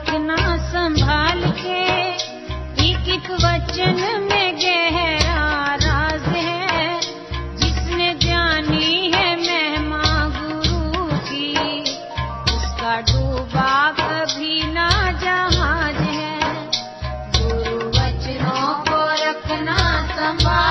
रखना संभाल के एक एक वचन में गहरा राज है। जिसने जानी है महिमा गुरु की, उसका डूबा कभी ना जहाज़ है। गुरु वचनों को रखना संभाल